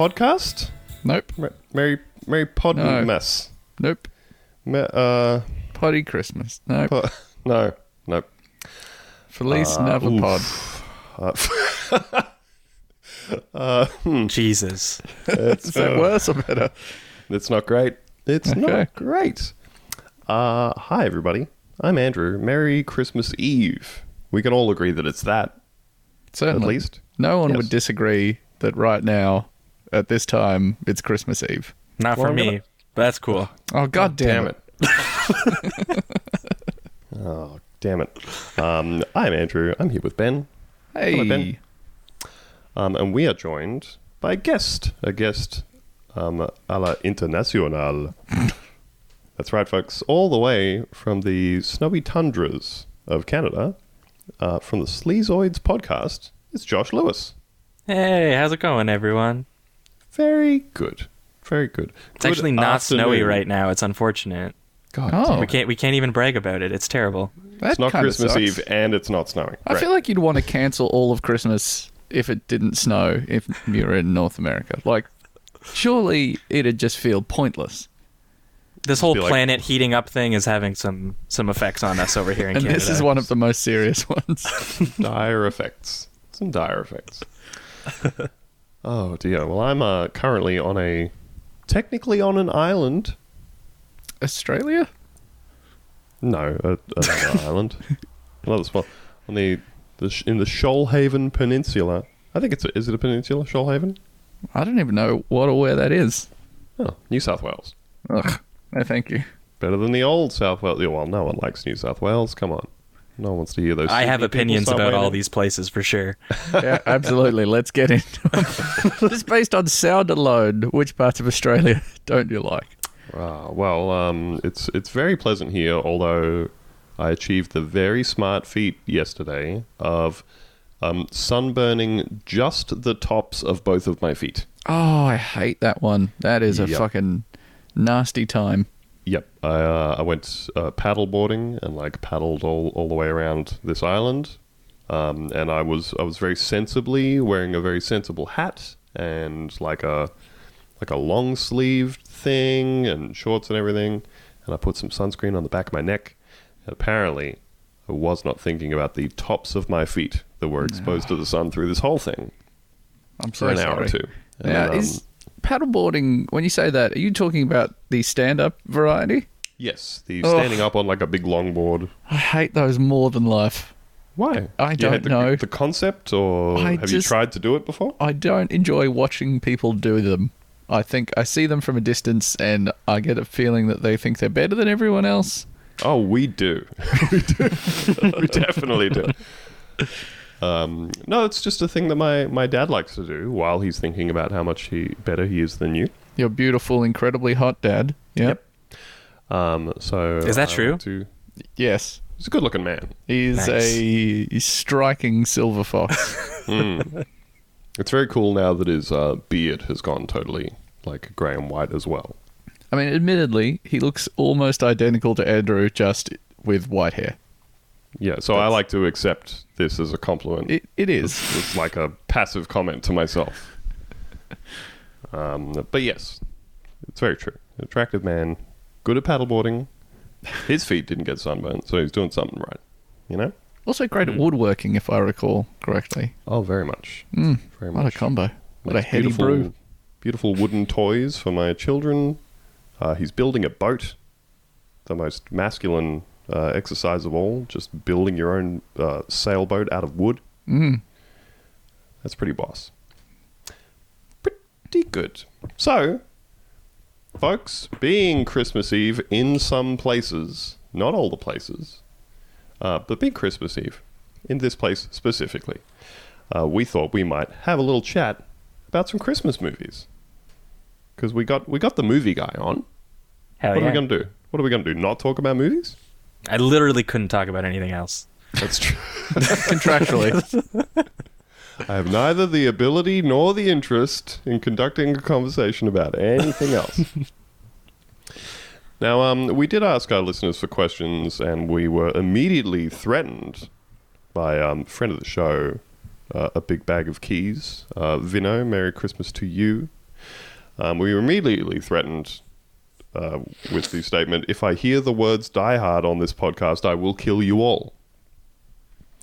podcast? Nope. Mer- Merry, Merry pod No. Nope. Me- uh, Potty Christmas. Nope. po- no, no. Felice Uh, Navapod. Uh, Jesus. it's, Is that uh, worse or better? it's not great. It's Okay. not great. Uh, hi, everybody. I'm Andrew. Merry Christmas Eve. We can all agree that it's that, Certainly. at least. No one Yes. would disagree that right now, at this time, it's Christmas Eve. Not Well, for I'm me. gonna- But that's cool. Oh, God damn, Damn it. oh, damn it. Um, I'm Andrew. I'm here with Ben. Hey. Hello, Ben. Um, and we are joined by a guest, a guest um, a la internacional. That's right, folks. All the way from the snowy tundras of Canada, uh, from the Sleazoids podcast, it's Josh Lewis. Hey, how's it going, everyone? Very good. Very good. It's actually not snowy right now. It's unfortunate. God, Oh. We can't we can't even brag about it. It's terrible. That It's not Christmas sucks. Eve and it's not snowing. I Right. feel like you'd want to cancel all of Christmas if it didn't snow if you're in North America. Like, surely it'd just feel pointless. This whole be like- planet heating up thing is having some some effects on us over here in And Canada. this is one of the most serious ones. dire effects. Some dire effects. oh dear. Well, I'm uh, currently on a, technically on an island. Australia? No, another island. Another spot on the, the sh- in the Shoalhaven Peninsula. I think it's a, is it a peninsula, Shoalhaven? I don't even know what or where that is. Oh, New South Wales. Ugh. No, thank you. Better than the old South Wales. Well, no one likes New South Wales. Come on, no one wants to hear those. I have opinions start about all these places for sure. Yeah, absolutely. Let's get into it. Just based on sound alone, which parts of Australia don't you like? Ah, well, um, it's it's very pleasant here. Although I achieved the very smart feat yesterday of um, sunburning just the tops of both of my feet. Oh, I hate that one. That is a Yep. fucking nasty time. Yep, I uh, I went uh, paddle boarding and like paddled all, all the way around this island, um, and I was I was very sensibly wearing a very sensible hat and like a like a long sleeved thing and shorts and everything, and I put some sunscreen on the back of my neck. And apparently, I was not thinking about the tops of my feet that were exposed to the sun through this whole thing I'm for an sorry. hour or two. And, Now, um, is paddleboarding, when you say that, are you talking about the stand up variety? yes, the Ugh. standing up on like a big longboard. I hate those more than life. Why? I Do you hate don't the, know. the concept, or I have you just- tried to do it before? I don't enjoy watching people do them. I think I see them from a distance and I get a feeling that they think they're better than everyone else. Oh, we do. we do. we definitely do. Um, no, it's just a thing that my, my dad likes to do while he's thinking about how much he better he is than you. Your beautiful, incredibly hot dad. Yep. Um, so Is that I true? to- Yes. he's a good looking man. He's Nice. a striking silver fox. Mm. it's very cool now that his uh, beard has gone totally like grey and white as well. I mean, admittedly, he looks almost identical to Andrew, just with white hair. Yeah, so I like to accept this as a compliment. It, it is. It's like a passive comment to myself. Um, but yes, it's very true. Attractive man, good at paddleboarding. His feet didn't get sunburned, so he's doing something right. You know? Also great at woodworking, if I recall correctly. Oh, very much. Mm, Very what a combo. What a heady beautiful, brew. Beautiful wooden toys for my children. Uh, he's building a boat. The most masculine uh, exercise of all. Just building your own uh, sailboat out of wood. Mm. That's pretty boss. Pretty good. So, folks, being Christmas Eve in some places, not all the places, uh, but being Christmas Eve in this place specifically, uh, we thought we might have a little chat about some Christmas movies. Because we got we got the movie guy on. Hell what yeah. are we gonna do? What are we gonna do? Not talk about movies? I literally couldn't talk about anything else. That's true. Contractually. I have neither the ability nor the interest in conducting a conversation about anything else. now, um, we did ask our listeners for questions, and we were immediately threatened by um, friend of the show, uh, a big bag of keys. Uh, Vino, Merry Christmas to you. Um, we were immediately threatened uh, with the statement: "If I hear the words Die Hard on this podcast, I will kill you all."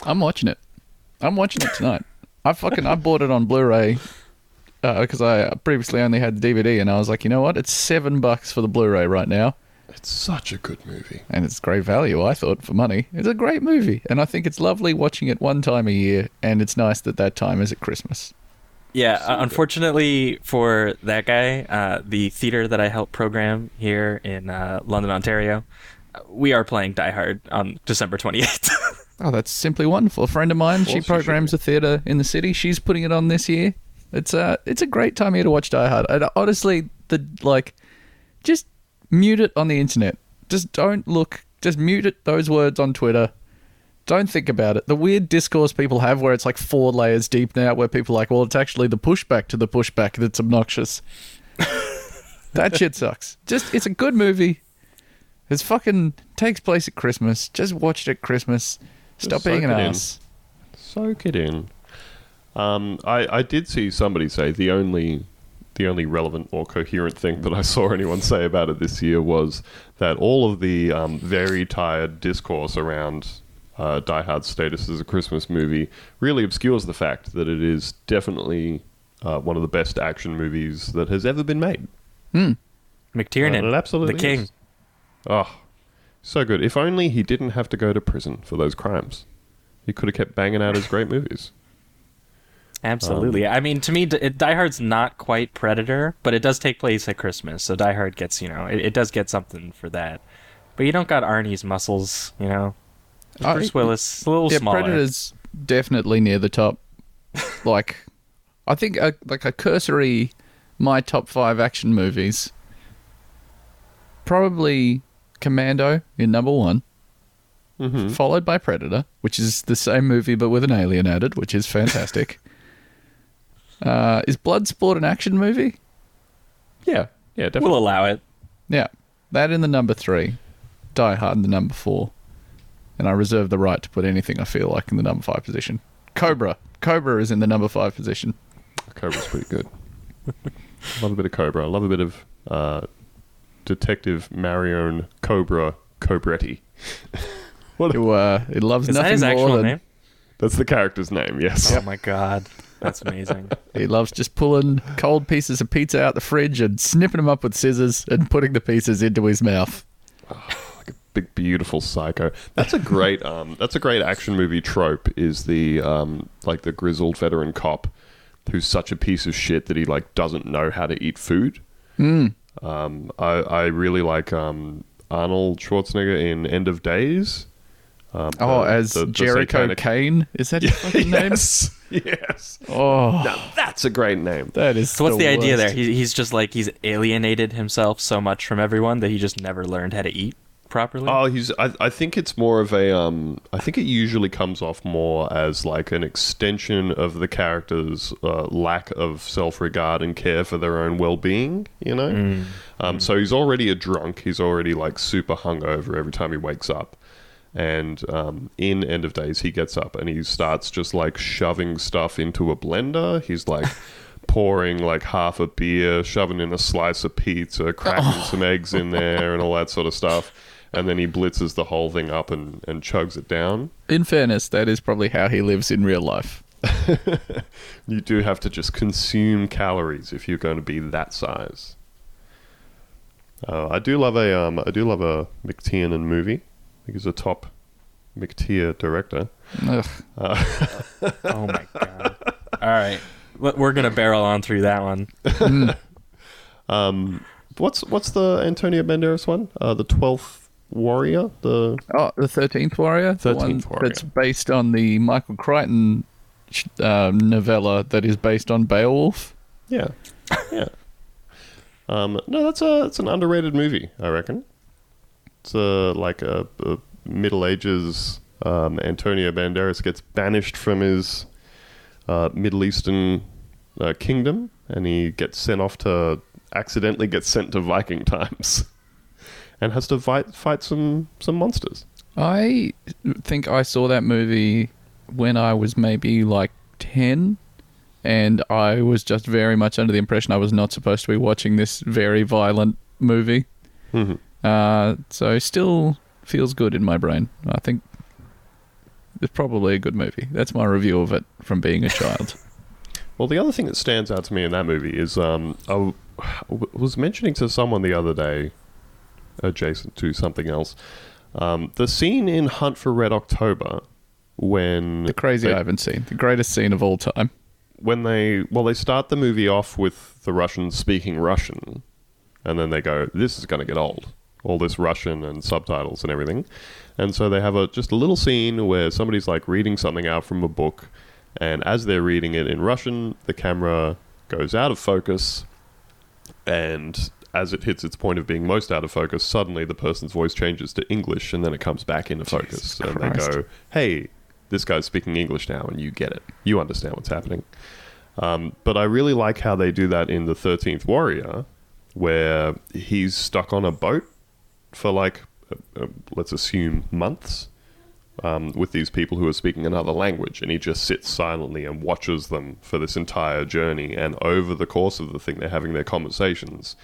I'm watching it. I'm watching it tonight. I fucking I bought it on Blu-ray because I previously only had the DVD, and I was like, you know what? It's seven bucks for the Blu-ray right now, It's such a good movie. and it's great value. I thought for money. It's a great movie, and I think it's lovely watching it one time a year, and it's nice that that time is at Christmas. Yeah, uh, unfortunately for that guy, uh, the theater that I help program here in uh, London, Ontario, uh, we are playing Die Hard on December 28th. Oh, that's simply wonderful. A friend of mine, course she programs be. a theater in the city. She's putting it on this year. It's a it's a great time here to watch Die Hard. And honestly, the like, just mute it on the internet. Just don't look. Just mute it. Those words on Twitter. Don't think about it. The weird discourse people have where it's like four layers deep now, where people are like, well, it's actually the pushback to the pushback that's obnoxious. that shit sucks. Just it's a good movie. It's fucking takes place at Christmas. Just watch it at Christmas. Stop Just being an it in. ass. Soak it in. Um, I, I did see somebody say the only the only relevant or coherent thing that I saw anyone say about it this year was that all of the um, very tired discourse around uh, Die Hard's status as a Christmas movie really obscures the fact that it is definitely uh, one of the best action movies that has ever been made. McTiernan, Uh, absolutely the king. is. Oh, so good. If only he didn't have to go to prison for those crimes. He could have kept banging out his great movies. Absolutely. Um, I mean, to me, Die Hard's not quite Predator, but it does take place at Christmas, so Die Hard gets, you know, it, it does get something for that. But you don't got Arnie's muscles, you know. I- Bruce Willis, a little yeah, smaller. Predator's definitely near the top. like, I think a, like a cursory, my top five action movies. Probably Commando in number one, Mm-hmm. followed by Predator, which is the same movie but with an alien added, which is fantastic. uh, is Bloodsport an action movie? Yeah, yeah, definitely. We'll allow it. Yeah, that in the number three, Die Hard in the number four, and I reserve the right to put anything I feel like in the number five position. Cobra, Cobra is in the number five position. Cobra's pretty good. love a bit of Cobra. Love a bit of uh, Detective Marion Cobra Cobretti. Who uh, it loves Is that nothing his more actual than name? That's the character's name. Yes. Oh my god, that's amazing. he loves just pulling cold pieces of pizza out the fridge and snipping them up with scissors and putting the pieces into his mouth. Big beautiful psycho. That's a great um that's a great action movie trope is the um like the grizzled veteran cop who's such a piece of shit that he like doesn't know how to eat food. Mm. Um I I really like um Arnold Schwarzenegger in End of Days. Um, Oh, the- as the- the Jericho satanic- Cane, is that his fucking name? yes. Yes. Oh, Now that's a great name. that is. So what's the, idea there? He, he's just like he's alienated himself so much from everyone that he just never learned how to eat properly. Oh, he's. I, I think it's more of a. Um, I think it usually comes off more as like an extension of the character's uh, lack of self-regard and care for their own well-being. You know. Mm. Um, so he's already a drunk. He's already like super hungover every time he wakes up. And um, in End of Days, he gets up and he starts just like shoving stuff into a blender. He's like pouring like half a beer, shoving in a slice of pizza, cracking some eggs in there, and all that sort of stuff. And then he blitzes the whole thing up and, and chugs it down. In fairness, that is probably how he lives in real life. You do have to just consume calories if you're going to be that size. Uh, I do love a um, I do love a McTiernan movie. I think he's a top McTier director. Ugh. Oh my god! All right, we're gonna barrel on through that one. Um, what's what's the Antonio Banderas one? Uh, the Twelfth Warrior. The Oh, the Thirteenth Warrior, 13th Warrior. that's based on the Michael Crichton uh, novella that is based on Beowulf. yeah, yeah. Um, no, that's a that's an underrated movie. I reckon. It's a like a, a Middle Ages. Um, Antonio Banderas gets banished from his uh, Middle Eastern uh, kingdom, and he gets sent off to accidentally gets sent to Viking times, and has to fight fight some some monsters. I think I saw that movie when I was maybe like 10, and I was just very much under the impression I was not supposed to be watching this very violent movie. Mhm. Uh, so still feels good in my brain. I think it's probably a good movie. That's my review of it from being a child. Well, the other thing that stands out to me in that movie is um, I w- w- was mentioning to someone the other day, adjacent to something else, um, the scene in Hunt for Red October when the crazy they, I haven't seen. The greatest scene of all time. when they well they start the movie off with the Russians speaking Russian, and then they go, "This is going to get old." All this Russian and subtitles and everything, and so they have a just a little scene where somebody's like reading something out from a book, and as they're reading it in Russian, the camera goes out of focus, and as it hits its point of being most out of focus, suddenly the person's voice changes to English, and then it comes back into focus, Jesus and Christ. they go, "Hey, this guy's speaking English now, and you get it. You understand what's happening." Um, but I really like how they do that in the Thirteenth Warrior, where he's stuck on a boat for like, uh, uh, let's assume months, um, with these people who are speaking another language, and he just sits silently and watches them for this entire journey. And over the course of the thing, they're having their conversations,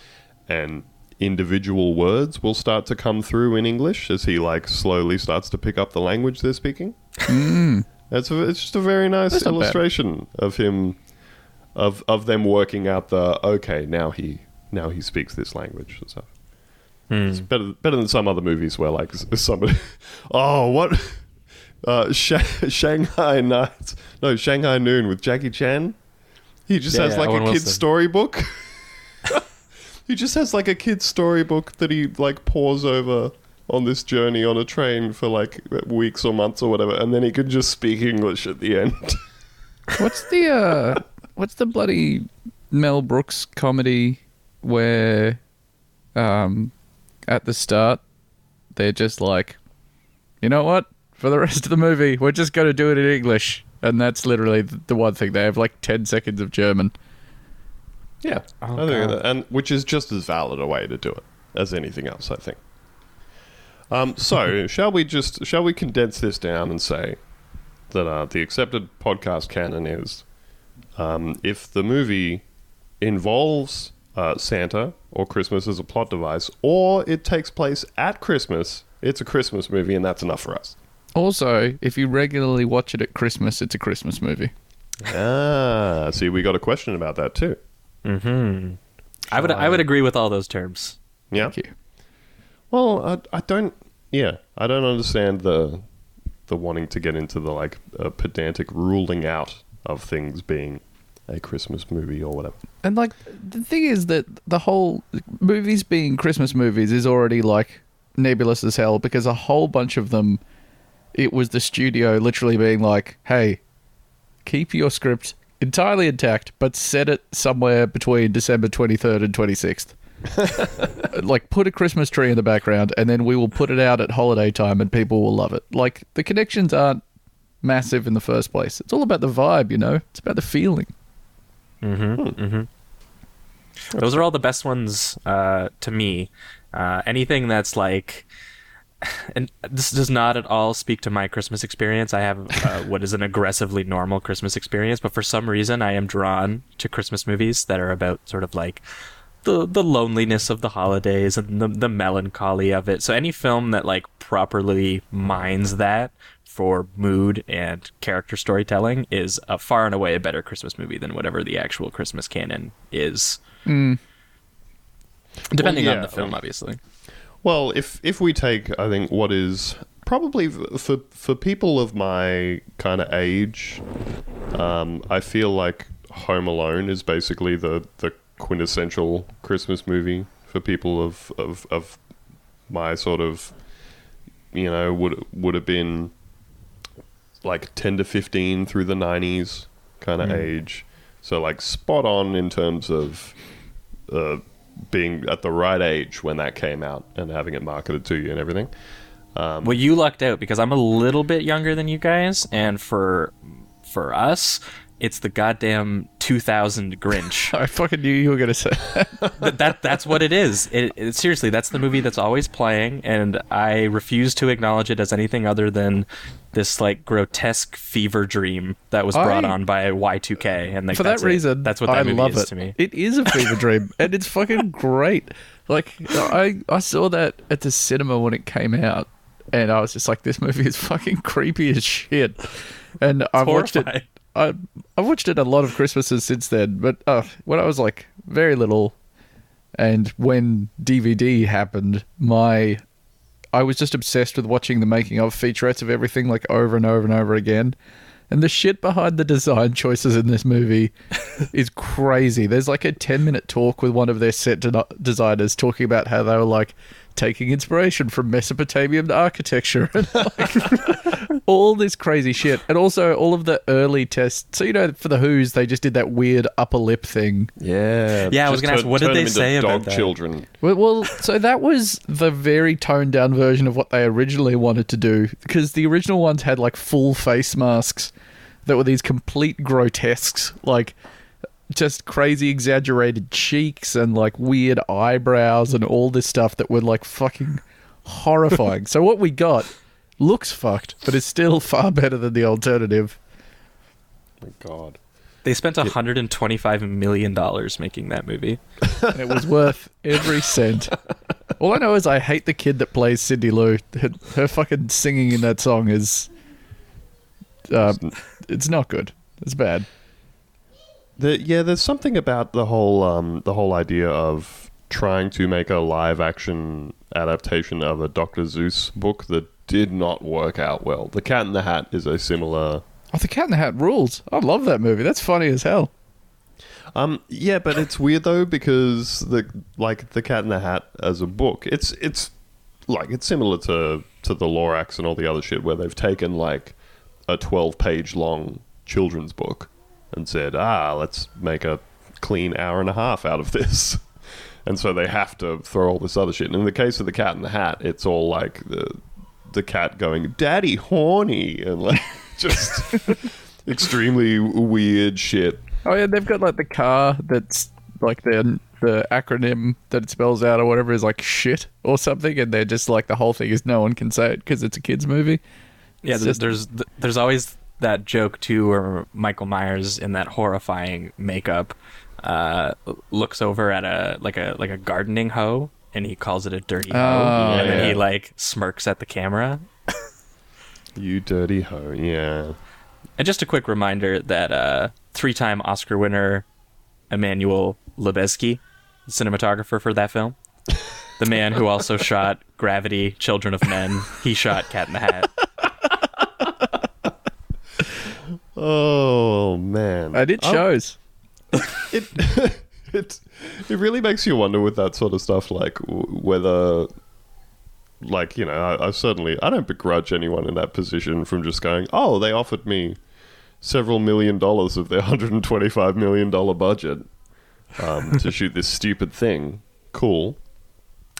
and individual words will start to come through in English as he like slowly starts to pick up the language they're speaking. It's a, it's just a very nice That's bad. illustration of him, of of them working out the okay now he now he speaks this language and stuff. It's better better than some other movies where like somebody, oh what, uh, Sha- Shanghai Nights no Shanghai Noon with Jackie Chan. He just Yeah, has like Owen a kid's Wilson. storybook. he just has like a kid's storybook that he like pores over on this journey on a train for like weeks or months or whatever, and then he can just speak English at the end. What's the uh what's the bloody Mel Brooks comedy where um at the start they're just like you know what? For the rest of the movie, we're just going to do it in English. And that's literally the one thing. They have like 10 seconds of German. Yeah, Oh, I think that, and which is just as valid a way to do it as anything else. I think. Um, so, shall we just shall we condense this down and say that uh, the accepted podcast canon is um, if the movie involves uh, Santa or Christmas as a plot device, or it takes place at Christmas, it's a Christmas movie, and that's enough for us. Also, if you regularly watch it at Christmas, it's a Christmas movie. ah, see, we got a question about that too. Mm-hmm. I would I would agree with all those terms. Yeah. Thank you. Well, I, I don't. Yeah, I don't understand the the wanting to get into the like uh, pedantic ruling out of things being a Christmas movie or whatever. And like the thing is that the whole movies being Christmas movies is already like nebulous as hell because a whole bunch of them it was the studio literally being like, "Hey, keep your script entirely intact, but set it somewhere between December 23rd and 26th." like put a Christmas tree in the background and then we will put it out at holiday time and people will love it. Like the connections aren't massive in the first place. It's all about the vibe, you know? It's about the feeling. Mm-hmm. Mm-hmm. Those are all the best ones uh, to me. Uh, anything that's like, and this does not at all speak to my Christmas experience. I have uh, what is an aggressively normal Christmas experience, but for some reason, I am drawn to Christmas movies that are about sort of like the the loneliness of the holidays and the the melancholy of it. So any film that like properly mines that for mood and character storytelling is a far and away a better Christmas movie than whatever the actual Christmas canon is. Depending Well, on the film, obviously. Well, if if we take, I think what is probably for for people of my kind of age, um, I feel like Home Alone is basically the the quintessential Christmas movie for people of of of my sort of, you know, would would have been like ten to fifteen through the nineties kind of age. So like spot on in terms of uh, being at the right age when that came out and having it marketed to you and everything. Um, well, you lucked out because I'm a little bit younger than you guys, and for for us, It's the goddamn 2000 Grinch. I fucking knew you were gonna say. that, that that's what it is. It, it, seriously, that's the movie that's always playing, and I refuse to acknowledge it as anything other than this like grotesque fever dream that was brought I- on by Y2K. And like, For that that's it. reason, that's what that I movie love is it. to me. It is a fever dream, and it's fucking great. Like I, I saw that at the cinema when it came out, and I was just like, "This movie is fucking creepy as shit." And I've watched it. I, I've watched it a lot of Christmases since then, but uh, when I was like very little, and when DVD happened, my I was just obsessed with watching the making of featurettes of everything like over and over and over again. And the shit behind the design choices in this movie is crazy. There's like a 10 minute talk with one of their set de- designers talking about how they were like taking inspiration from Mesopotamian architecture and like all this crazy shit. And also all of the early tests. So, you know, for the Who's, they just did that weird upper lip thing. Yeah. Yeah, I was gonna ask, what did turn they say about dog that? children? Well, well, so that was the very toned down version of what they originally wanted to do because the original ones had like full face masks that were these complete grotesques, like just crazy exaggerated cheeks and like weird eyebrows and all this stuff that were like fucking horrifying. so what we got looks fucked, but is still far better than the alternative. my God. They spent 125 million dollars making that movie. And it was worth every cent. All I know is I hate the kid that plays Cindy Lou. Her, her fucking singing in that song is, uh, it's not good. It's bad. The, yeah, there's something about the whole um, the whole idea of trying to make a live action adaptation of a Dr. Seuss book that did not work out well. The Cat in the Hat is a similar. Oh, the Cat in the Hat rules. I love that movie. That's funny as hell. Um, yeah, but it's weird though because the like the Cat in the Hat as a book, it's it's like it's similar to to the Lorax and all the other shit where they've taken like a 12 page long children's book and said, ah, let's make a clean hour and a half out of this. And so they have to throw all this other shit. And in the case of the Cat in the Hat, it's all like the the cat going, "Daddy, horny," and like just extremely weird shit. Oh yeah, they've got like the car that's like the the acronym that it spells out or whatever is like shit or something, and they're just like the whole thing is no one can say it because it's a kids movie. Yeah, there's, just- there's there's always that joke too, where Michael Myers in that horrifying makeup uh, looks over at a like a like a gardening hoe, and he calls it a dirty hoe, Oh, and then he like smirks at the camera. You dirty hoe, yeah. And just a quick reminder that uh, three-time Oscar winner Emmanuel Lubezki, cinematographer for that film, the man who also shot Gravity, Children of Men, he shot Cat in the Hat. Oh man, I did Oh, shows. it it it really makes you wonder with that sort of stuff, like w- whether, like you know, I, I certainly I don't begrudge anyone in that position from just going, oh, they offered me several million dollars of their hundred and twenty five million dollar budget um, to shoot this stupid thing. Cool.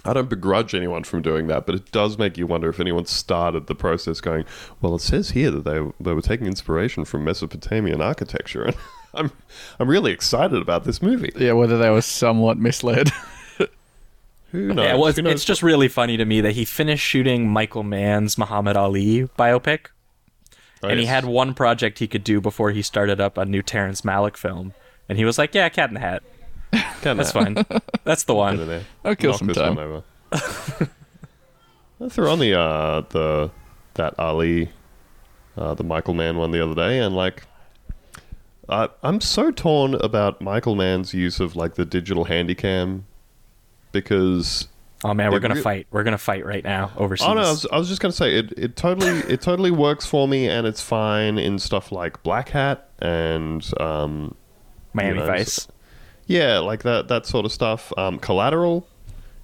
I don't begrudge anyone from doing that, but it does make you wonder if anyone started the process going, well, it says here that they, they were taking inspiration from Mesopotamian architecture. And I'm, I'm really excited about this movie. Yeah, whether they were somewhat misled. Who knows? Yeah, well, it's, Who knows? it's just really funny to me that he finished shooting Michael Mann's Muhammad Ali biopic, Oh, and he had one project he could do before he started up a new Terrence Malick film, and he was like, "Yeah, Cat in the Hat, Can that's fine, that's the one." there. I'll kill Knock some this time. one over. I threw on the uh, the that Ali, uh, the Michael Mann one the other day, and like, I I'm so torn about Michael Mann's use of like the digital handycam because Oh man, we're It gonna re- fight. We're gonna fight right now overseas. Oh no, I was, I was just gonna say it. It totally, it totally works for me, and it's fine in stuff like Blackhat and um, Miami you know, Vice. Yeah, like that that sort of stuff. Um, Collateral,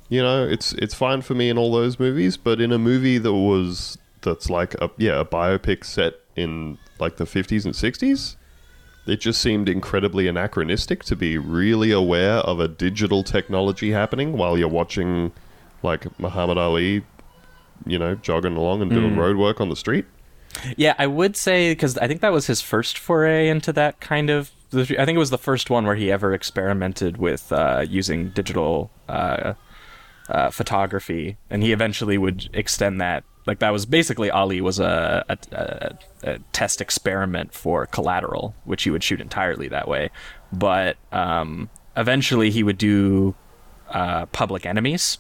you know, it's it's fine for me in all those movies, but in a movie that was that's like a yeah a biopic set in like the fifties and sixties, it just seemed incredibly anachronistic to be really aware of a digital technology happening while you're watching like Muhammad Ali, you know, jogging along and doing road work on the street. Yeah, I would say because I think that was his first foray into that kind of. I think it was the first one where he ever experimented with uh, using digital uh, uh, photography, and he eventually would extend that. Like that was basically Ali was a, a, a, a test experiment for Collateral, which he would shoot entirely that way. But um, eventually, he would do uh, Public Enemies,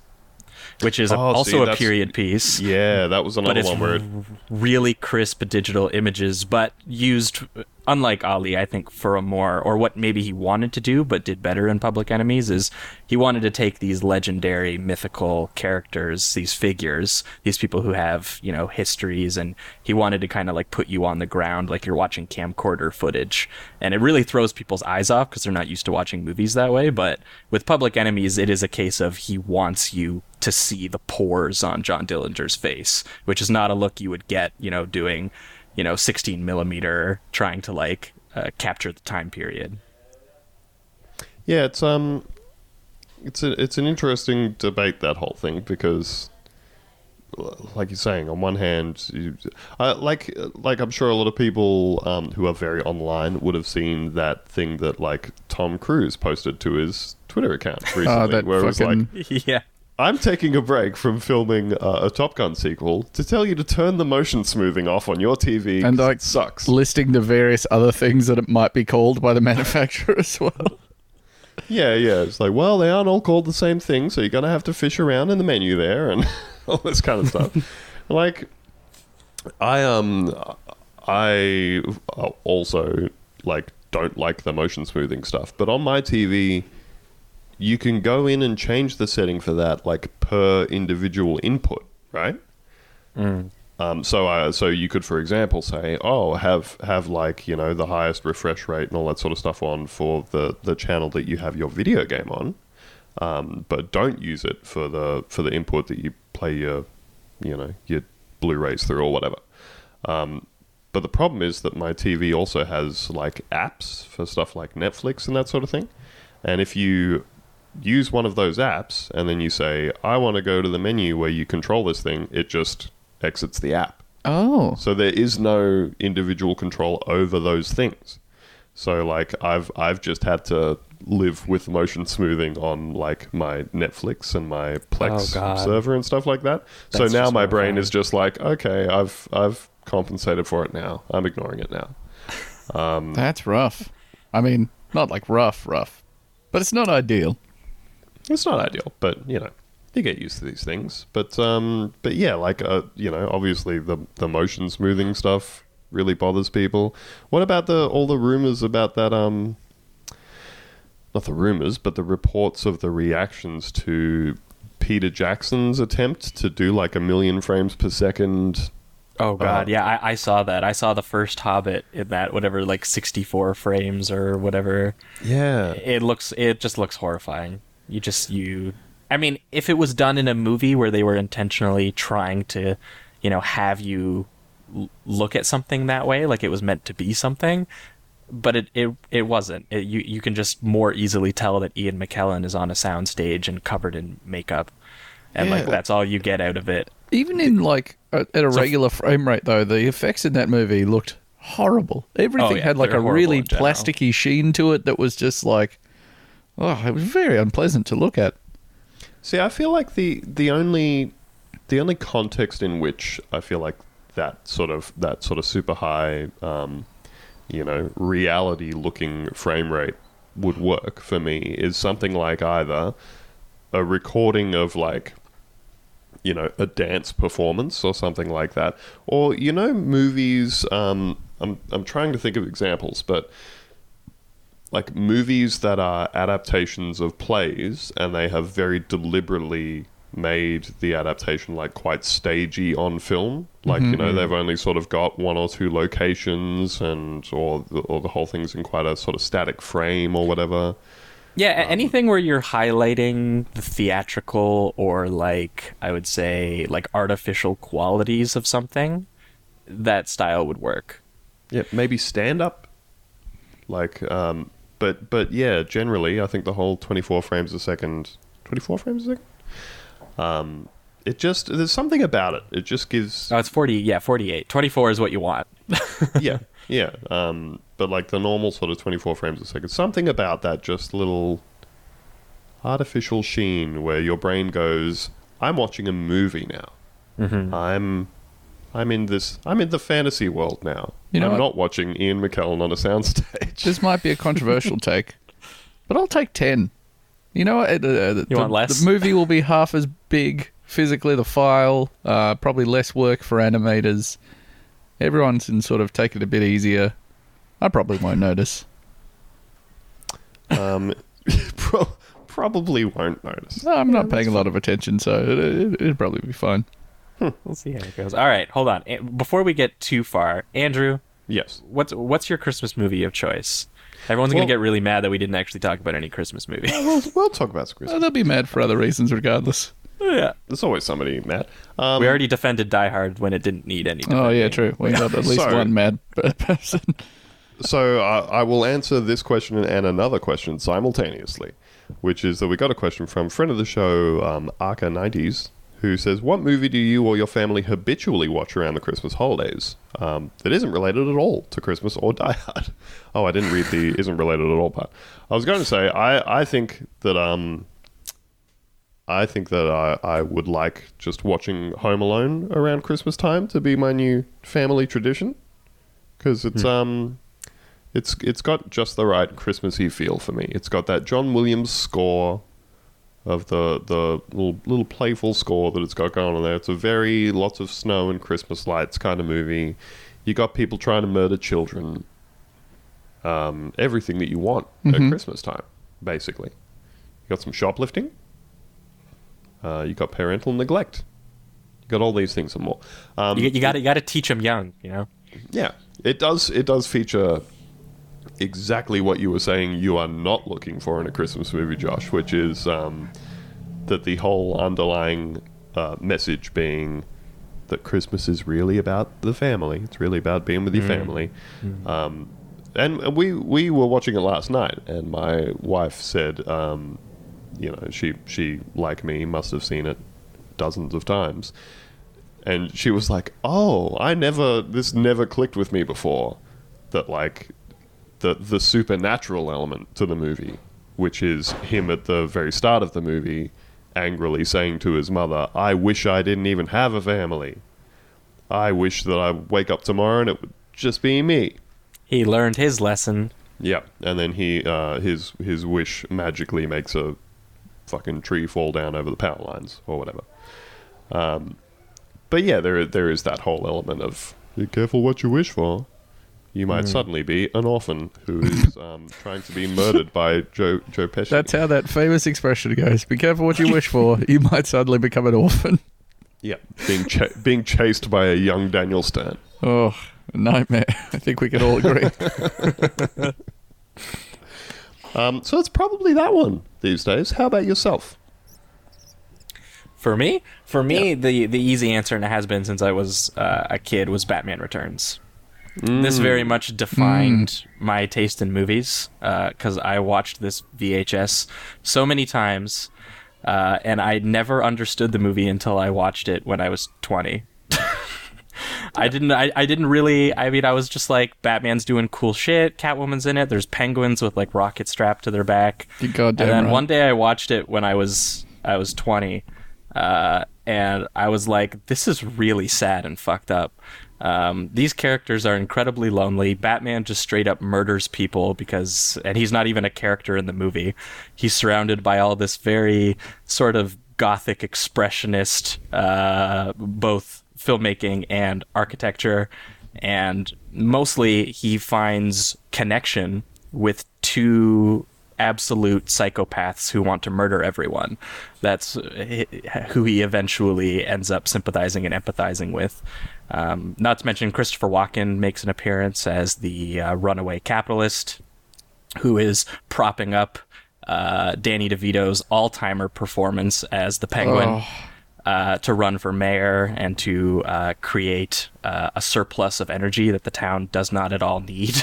which is a- Oh, see, also a period piece Yeah, that was but another it's one where it, really crisp digital images, but used unlike Ali, I think for a more or what maybe he wanted to do but did better in Public Enemies is he wanted to take these legendary mythical characters, these figures, these people who have, you know, histories and he wanted to kind of like put you on the ground like you're watching camcorder footage. And it really throws people's eyes off because they're not used to watching movies that way, but with Public Enemies it is a case of he wants you to see the pores on John Dillinger's face, which is not a look you would get, you know, doing, you know, 16 millimeter, trying to like uh, capture the time period. Yeah, it's um, it's a, it's an interesting debate that whole thing because, like you're saying, on one hand, you, uh, like like I'm sure a lot of people um, who are very online would have seen that thing that like Tom Cruise posted to his Twitter account recently, Oh, that where it was like, yeah. I'm taking a break from filming uh, a Top Gun sequel to tell you to turn the motion smoothing off on your TV. And like, it sucks. listing the various other things that it might be called by the manufacturer as well. Yeah, yeah. It's like, well, they aren't all called the same thing, so you're gonna have to fish around in the menu there and all this kind of stuff. like, I um, I also like don't like the motion smoothing stuff, but on my TV, you can go in and change the setting for that like per individual input, right? Um, so, uh, so you could, for example, say, "Oh, have have like you know the highest refresh rate and all that sort of stuff on for the the channel that you have your video game on, um, but don't use it for the for the input that you play your, you know, your Blu-rays through or whatever." Um, but the problem is that my TV also has like apps for stuff like Netflix and that sort of thing, and if you use one of those apps and then you say, "I want to go to the menu where you control this thing," it just exits the app. Oh, So there is no individual control over those things. So like I've I've just had to live with motion smoothing on like my Netflix and my Plex Oh, server and stuff like that. so now my brain horrifying. is just like, okay, I've I've compensated for it now. I'm ignoring it now. that's rough. I mean, not like rough, rough, but it's not ideal. It's not ideal, but you know, you get used to these things. But um, but yeah, like uh, you know, obviously the the motion smoothing stuff really bothers people. What about the all the rumors about that um, not the rumors, but the reports of the reactions to Peter Jackson's attempt to do like a million frames per second. Oh God, Uh, yeah, I, I saw that. I saw the first Hobbit in that whatever, like sixty-four frames or whatever. Yeah, It looks, it just looks horrifying. You just you. I mean, if it was done in a movie where they were intentionally trying to, you know, have you l- look at something that way, like it was meant to be something, but it it, it wasn't. It, you you can just more easily tell that Ian McKellen is on a soundstage and covered in makeup, and like that's all you get out of it. Even in like at a So- regular frame rate, though, the effects in that movie looked horrible. Everything Oh, yeah, had like a really plasticky sheen to it that was just like, oh, it was very unpleasant to look at. See, I feel like the the only the only context in which I feel like that sort of that sort of super high, um, you know, reality looking frame rate would work for me is something like either a recording of like you know a dance performance or something like that or you know movies um i'm i'm trying to think of examples but like movies that are adaptations of plays and they have very deliberately made the adaptation like quite stagey on film. Like you mm-hmm, know mm-hmm. they've only sort of got one or two locations and or the, or the whole thing's in quite a sort of static frame or whatever. Yeah, a- um, anything where you're highlighting the theatrical or like I would say like artificial qualities of something, that style would work. yeah maybe stand up like um but but yeah generally i think the whole 24 frames a second 24 frames a second um it just there's something about it. It just gives Oh, it's 40. Yeah, 48. 24 is what you want. yeah, yeah. Um, but like the normal sort of 24 frames a second, something about that just little artificial sheen where your brain goes, "I'm watching a movie now. Mm-hmm. I'm, I'm in this. I'm in the fantasy world now. You know I'm not watching Ian McKellen on a soundstage." This might be a controversial take, but I'll take 10. You know what? Uh, uh, the, You want less? The movie will be half as big physically, the file, uh, probably less work for animators. Everyone can sort of take it a bit easier. I probably won't notice. um, pro- probably won't notice. No, I'm not paying a lot of attention, so it, it, it'd probably be fine. We'll see how it goes. All right, hold on. Before we get too far, Andrew, Yes. what's what's your Christmas movie of choice? Everyone's Well- gonna get really mad that we didn't actually talk about any Christmas movie. We'll, we'll talk about Oh, Christmas. they'll be mad for other reasons, regardless. yeah, There's always somebody mad. Um, we already defended Die Hard when it didn't need any. Oh yeah, true. We got at least So- one mad person. So uh, I will answer this question and another question simultaneously, which is that we got a question from friend of the show, um, Arca90s, who says, What movie do you or your family habitually watch around the Christmas holidays um, that isn't related at all to Christmas or Die Hard? Oh, I didn't read the isn't related at all part. I was going to say, I, I think that. Um, I think that I, I would like just watching Home Alone around Christmas time to be my new family tradition because it's um it's it's got just the right Christmassy feel for me. It's got that John Williams score of the the little little playful score that it's got going on there. It's a very lots of snow and Christmas lights kind of movie. You got people trying to murder children. Um, everything that you want at Christmas time, basically. You got some shoplifting. Uh, you got parental neglect. You got all these things and more. Um, You, you got to you got to teach them young. You know. yeah, it does. It does feature exactly what you were saying. You are not looking for in a Christmas movie, Josh, which is um, that the whole underlying uh, message being that Christmas is really about the family. It's really about being with your family. Um, and we we were watching it last night, and my wife said, um, you know, she she like me must have seen it dozens of times and she was like, "Oh, I never this never clicked with me before that like the the supernatural element to the movie, which is him at the very start of the movie angrily saying to his mother, "I wish I didn't even have a family. I wish that I wake up tomorrow and it would just be me." He learned his lesson. Yeah, and then he uh, his his wish magically makes a fucking tree fall down over the power lines or whatever. Um, but yeah, there there is that whole element of be careful what you wish for. You might suddenly be an orphan who is um, trying to be murdered by Joe Joe Pesci. That's how that famous expression goes. Be careful what you wish for. You might suddenly become an orphan. yeah, being cha- being chased by a young Daniel Stern. Oh, a nightmare. I think we can all agree. Um, so it's probably that one these days. How about yourself? For me, for me, the the easy answer, and it has been since I was uh, a kid, was Batman Returns. This very much defined my taste in movies because I watched this VHS so many times, uh, and I never understood the movie until I watched it when I was twenty. I didn't. I, I didn't really. I mean, I was just like, Batman's doing cool shit. Catwoman's in it. There's penguins with like rockets strapped to their back. Goddamn and then right. one day I watched it when I was I was 20, uh, and I was like, this is really sad and fucked up. Um, these characters are incredibly lonely. Batman just straight up murders people because, and he's not even a character in the movie. He's surrounded by all this very sort of gothic expressionist, uh, both filmmaking and architecture. And mostly he finds connection with two absolute psychopaths who want to murder everyone. That's uh, who he eventually ends up sympathizing and empathizing with. Um, not to mention, Christopher Walken makes an appearance as the uh, runaway capitalist who is propping up uh, Danny DeVito's all timer performance as the penguin. Uh, to run for mayor and to uh, create uh, a surplus of energy that the town does not at all need.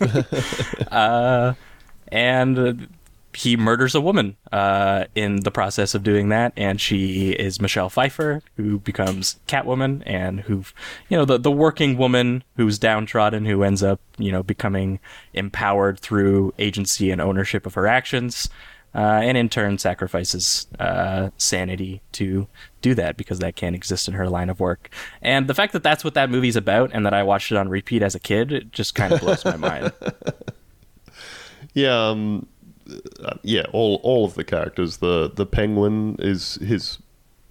and uh, he murders a woman uh, in the process of doing that, and she is Michelle Pfeiffer, who becomes Catwoman, and who, you know, the the working woman who's downtrodden, who ends up, you know, becoming empowered through agency and ownership of her actions, uh, and in turn sacrifices uh, sanity to do that because that can't exist in her line of work. And the fact that that's what that movie's about, and that I watched it on repeat as a kid, it just kind of blows my mind. Yeah, um, uh, yeah. All all of the characters. The the penguin is his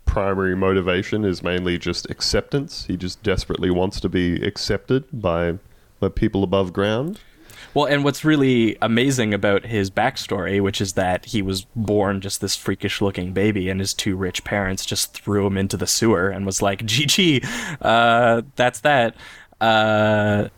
primary motivation is mainly just acceptance. He just desperately wants to be accepted by by people above ground. Well, and what's really amazing about his backstory, which is that he was born just this freakish looking baby, and his two rich parents just threw him into the sewer and was like, GG, uh, that's that. Uh,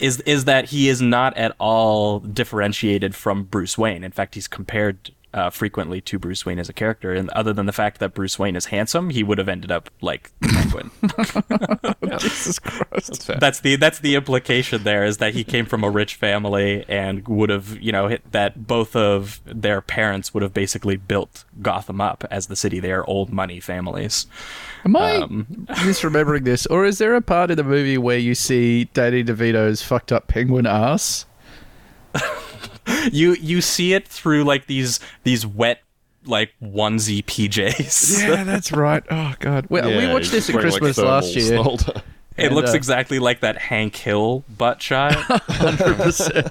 is is that he is not at all differentiated from Bruce Wayne. In fact, he's compared uh, frequently to Bruce Wayne as a character, and other than the fact that Bruce Wayne is handsome, he would have ended up like the Penguin. Jesus Christ. That's fair. that's the that's the implication there is that he came from a rich family and would have you know hit that both of their parents would have basically built Gotham up as the city. They are old money families. Am I Um, misremembering this, or is there a part in the movie where you see Danny DeVito's fucked up penguin ass? You you see it through like these these wet like onesie PJs. Yeah, that's right. Oh god, we Yeah, watched this at wearing, like, Christmas last year. the. It And, looks uh, exactly like that Hank Hill butt shot. Hundred percent.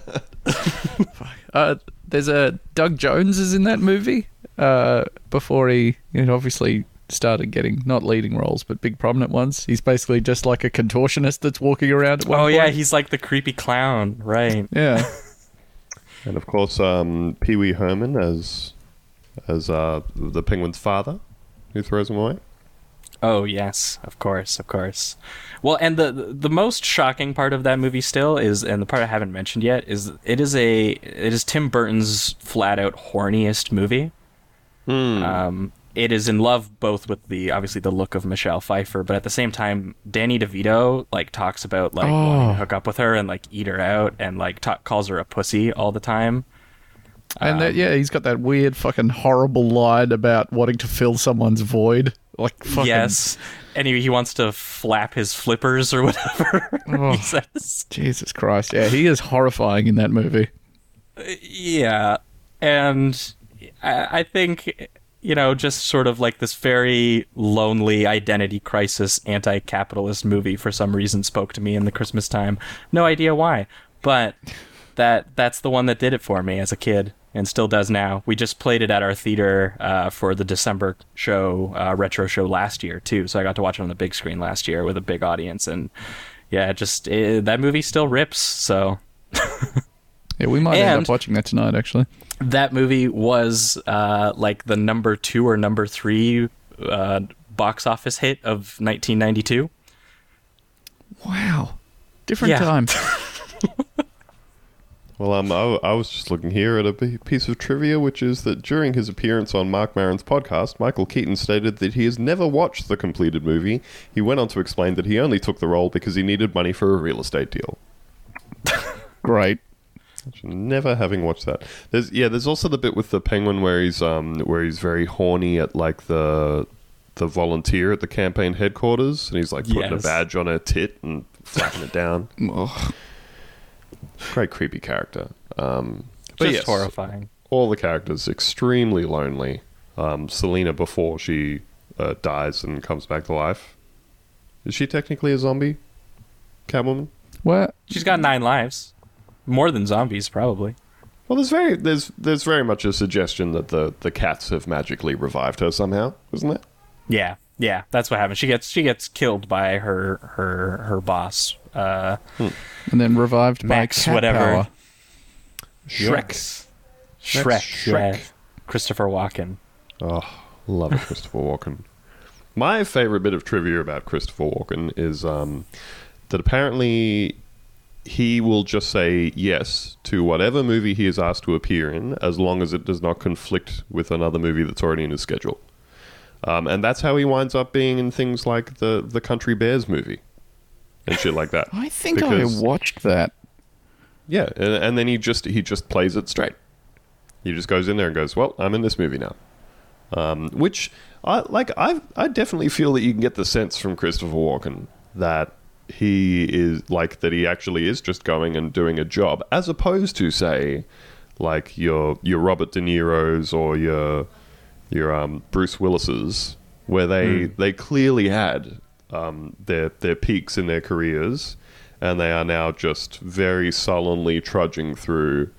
Uh, there's a Doug Jones is in that movie. Uh, before he, you know, obviously started getting not leading roles but big prominent ones. He's basically just like a contortionist that's walking around. At one oh yeah, he's like the creepy clown, right? yeah. And of course, um, Pee Wee Herman as as uh, the penguin's father, who throws him away. Oh yes, of course, of course. Well, and the the most shocking part of that movie still is, and the part I haven't mentioned yet is, it is a it is Tim Burton's flat out horniest movie. Um, it is in love both with the obviously the look of Michelle Pfeiffer, but at the same time, Danny DeVito like talks about like wanting to oh. hook up with her and like eat her out, and like ta- calls her a pussy all the time. And that, um, yeah, he's got that weird fucking horrible line about wanting to fill someone's void. Like fucking Yes, and he, he wants to flap his flippers or whatever Oh. he says. Jesus Christ. Yeah, he is horrifying in that movie. Uh, yeah, and I, I think you know, just sort of like this very lonely identity crisis, anti-capitalist movie for some reason spoke to me in the Christmas time. No idea why, but that that's the one that did it for me as a kid. And still does now. We just played it at our theater uh, for the December show, uh, retro show last year too. So I got to watch it on the big screen last year with a big audience, and yeah, just it, that movie still rips. So Yeah, we might end up watching that tonight, actually. that movie was uh, like the number two or number three uh, box office hit of 1992. Wow. Different Yeah. time. Well, um, I, I was just looking here at a piece of trivia, which is that during his appearance on Marc Maron's podcast, Michael Keaton stated that he has never watched the completed movie. He went on to explain that he only took the role because he needed money for a real estate deal. Great. Never having watched that. There's yeah. There's also the bit with the penguin where he's um where he's very horny at like the the volunteer at the campaign headquarters, and he's like putting Yes. a badge on her tit and flapping it down. Ugh. Great creepy character. Um, but Just yes, horrifying. all the characters extremely lonely. Um, Selina before she uh, dies and comes back to life. Is she technically a zombie? Catwoman. What? She's got nine lives, more than zombies probably. Well, there's very there's there's very much a suggestion that the the cats have magically revived her somehow, isn't it? Yeah, yeah, that's what happens. She gets she gets killed by her her her boss. Uh, And then revived Max, by cat whatever. power. Shreck. yes. Shreck, yeah. Shreck. Christopher Walken. Oh, love it, Christopher Walken. My favorite bit of trivia about Christopher Walken is um, that apparently he will just say yes to whatever movie he is asked to appear in, as long as it does not conflict with another movie that's already in his schedule. Um, and that's how he winds up being in things like the the Country Bears movie and shit like that. I think Because- I watched that. Yeah, and, and then he just he just plays it straight. He just goes in there and goes, "Well, I'm in this movie now." Um, which I like. I I definitely feel that you can get the sense from Christopher Walken that he is like that he actually is just going and doing a job, as opposed to say, like your your Robert De Niro's or your your um, Bruce Willis's, where they they clearly had um, their their peaks in their careers, and they are now just very sullenly trudging through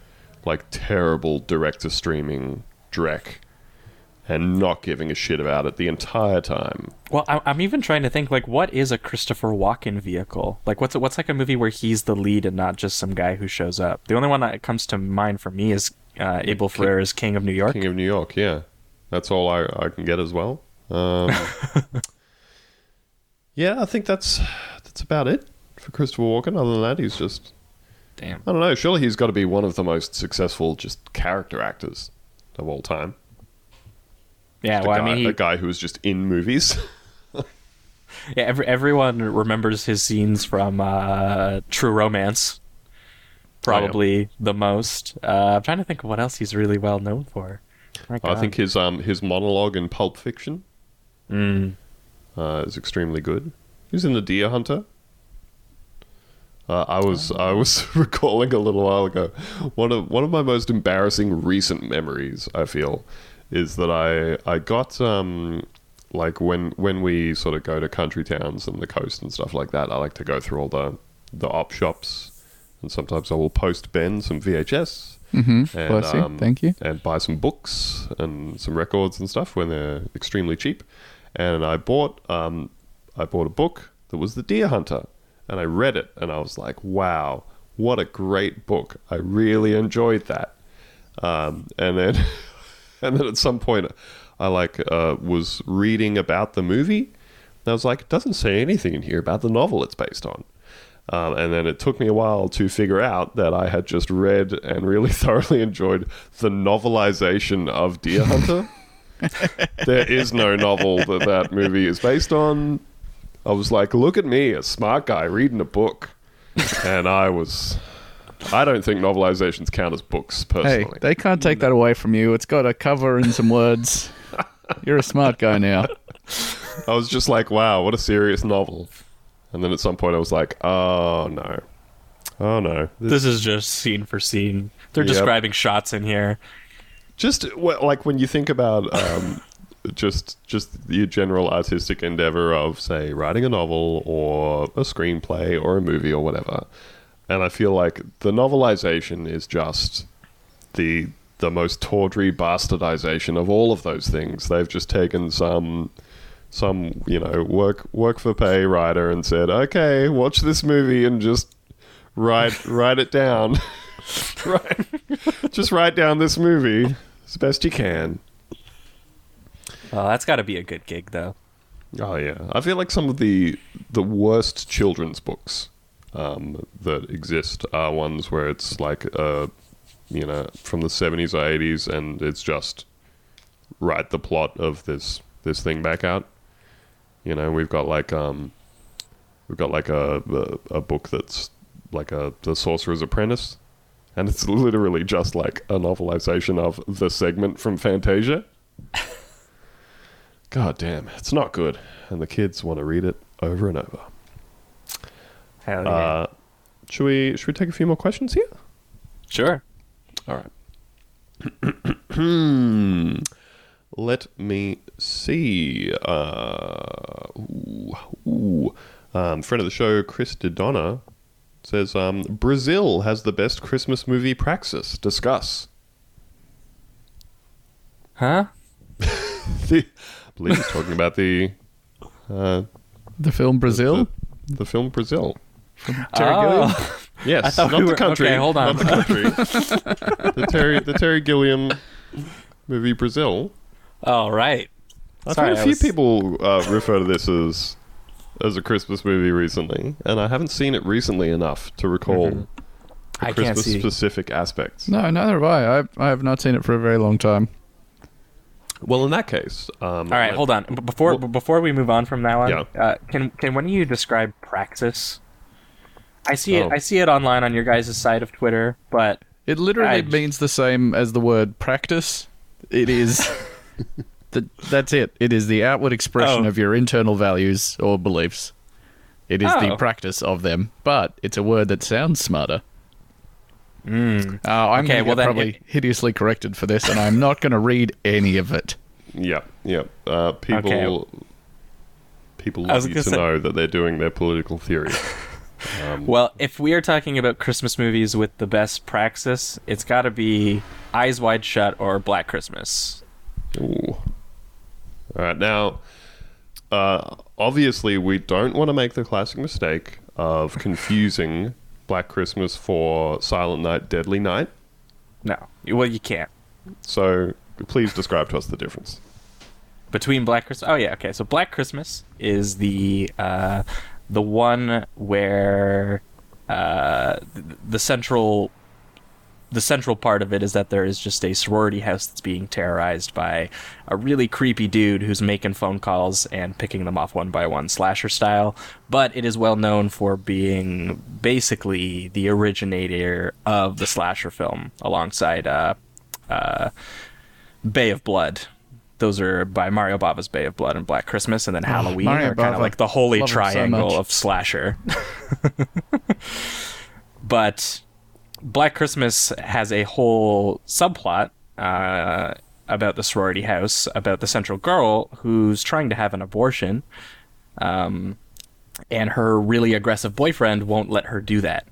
like terrible direct to streaming dreck and not giving a shit about it the entire time. Well, I- I'm even trying to think like, what is a Christopher Walken vehicle? Like, what's what's like a movie where he's the lead and not just some guy who shows up? The only one that comes to mind for me is uh, Abel Ferrara's King of New York. King of New York, yeah. That's all I, I can get as well. Um, yeah, I think that's that's about it for Christopher Walken. Other than that, he's just Damn. I don't know. Surely he's got to be one of the most successful just character actors of all time. Yeah, well, guy, I mean, he, a guy who was just in movies. yeah, every, everyone remembers his scenes from uh, True Romance, probably the most. Uh, I'm trying to think of what else he's really well known for. My I think his um his monologue in Pulp Fiction Mm. uh, is extremely good. He's in The Deer Hunter. Uh, I was I was recalling a little while ago one of one of my most embarrassing recent memories. I feel is that I I got um like when when we sort of go to country towns and the coast and stuff like that. I like to go through all the the op shops and sometimes I will post Ben some VHS Mm-hmm. and, Bless you. um, Thank you. and buy some books and some records and stuff when they're extremely cheap. And I bought um, I bought a book that was The Deer Hunter, and I read it, and I was like, "Wow, what a great book! I really enjoyed that." Um, and then and then at some point, I like uh, was reading about the movie. And I was like, "It doesn't say anything in here about the novel it's based on." Um, and then it took me a while to figure out that I had just read and really thoroughly enjoyed the novelization of Deer Hunter. there is no novel that that movie is based on. I was like, look at me, a smart guy reading a book. And I was. I don't think novelizations count as books, personally. Hey, personally. they can't take that away from you. It's got a cover and some words. You're a smart guy now. I was just like, wow, what a serious novel. And then at some point I was like, oh no. Oh no. This is just scene for scene. They're Yep. describing shots in here. just like when you think about um, just just the general artistic endeavor of say writing a novel or a screenplay or a movie or whatever and i feel like the novelization is just the the most tawdry bastardization of all of those things. They've just taken some some you know work work for pay writer and said okay watch this movie and just write write it down. Right. Just write down this movie as best you can. Well, that's got to be a good gig, though. oh yeah. I feel like some of the the worst children's books um, that exist are ones where it's like uh you know from the 70s or 80s and it's just write the plot of this this thing back out. You know we've got like um we've got like a a, a book that's like a the sorcerer's apprentice and it's literally just like a novelization of the segment from fantasia. God damn it's not good. And the kids want to read it over and over Hell yeah. uh should we should we take a few more questions here sure. all right. Hmm. Let me see. Uh, ooh, ooh. Um, friend of the show, Chris DeDonna, says um, Brazil has the best Christmas movie praxis. Discuss. Huh? The, I believe he's talking about the uh, The film Brazil. the, the film Brazil. Terry Gilliam. Oh. Yes, I thought not we the country. okay, hold on. Not the country. the Terry the Terry Gilliam movie Brazil. All right. I've Sorry, heard a I few was- people uh, refer to this as as a Christmas movie recently, and I haven't seen it recently enough to recall Mhm. the I can't Christmas specific aspects. No, neither have I. I. I have not seen it for a very long time. Well, in that case, um, All right, let- hold on. B- Before Well- before we move on from that one, Yeah. uh, can can one of you describe praxis? I see it. Oh. I see it online on your guys' side of Twitter, but It literally I- means the same as the word practice. It is. the, that's it. It is the outward expression Oh. of your internal values or beliefs. It is the Oh. practice of them, but it's a word that sounds smarter. Mm. Uh, I'm Okay, well get then probably it- hideously corrected for this, and I'm not going to read any of it. Yep, yep. Uh, people, Okay. people I was love you gonna to say- know that they're doing their political theory. Um, Well, if we are talking about Christmas movies with the best praxis, it's got to be Eyes Wide Shut or Black Christmas. Ooh. All right, now, uh, obviously, we don't want to make the classic mistake of confusing Black Christmas for Silent Night, Deadly Night. No, well, you can't. So, please describe to us the difference. between Black Christmas. Oh yeah, okay. So Black Christmas is the uh, the one where uh, the central the central part of it is that there is just a sorority house that's being terrorized by a really creepy dude who's making phone calls and picking them off one by one slasher style but it is well known for being basically the originator of the slasher film alongside uh, uh, Bay of Blood. Those are by Mario Bava's Bay of Blood and Black Christmas, and then Halloween Mario are kind of like the holy Love him so triangle of slasher. but Black Christmas has a whole subplot uh, about the sorority house, about the central girl who's trying to have an abortion, um, and her really aggressive boyfriend won't let her do that.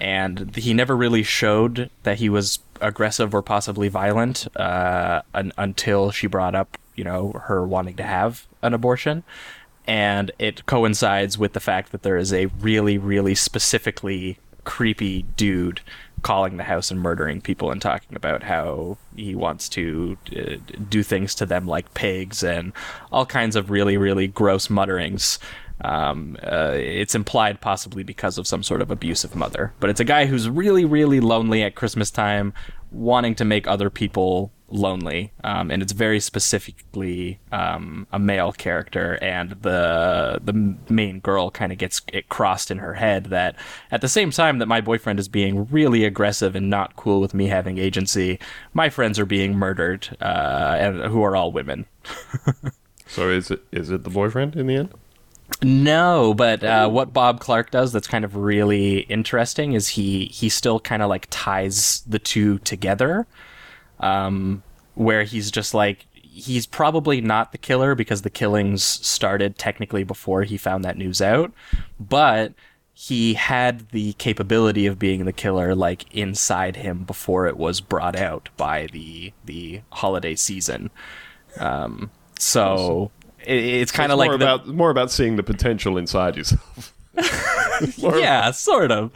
And he never really showed that he was aggressive or possibly violent uh, un- until she brought up, you know, her wanting to have an abortion. And it coincides with the fact that there is a really, really specifically creepy dude calling the house and murdering people and talking about how he wants to uh, do things to them like pigs and all kinds of really, really gross mutterings. Um, uh, it's implied possibly because of some sort of abusive mother, but it's a guy who's really, really lonely at Christmas time, wanting to make other people lonely, um, and it's very specifically um, a male character, and the the main girl kind of gets it crossed in her head that at the same time that my boyfriend is being really aggressive and not cool with me having agency, my friends are being murdered, uh, and who are all women. So, is it is it the boyfriend in the end? No, but uh, what Bob Clark does that's kind of really interesting is he he still kind of like ties the two together, um, where he's just like he's probably not the killer because the killings started technically before he found that news out, but he had the capability of being the killer like inside him before it was brought out by the the holiday season. Um, so it, it's kind of like more the- about more about seeing the potential inside yourself. Yeah, sort of.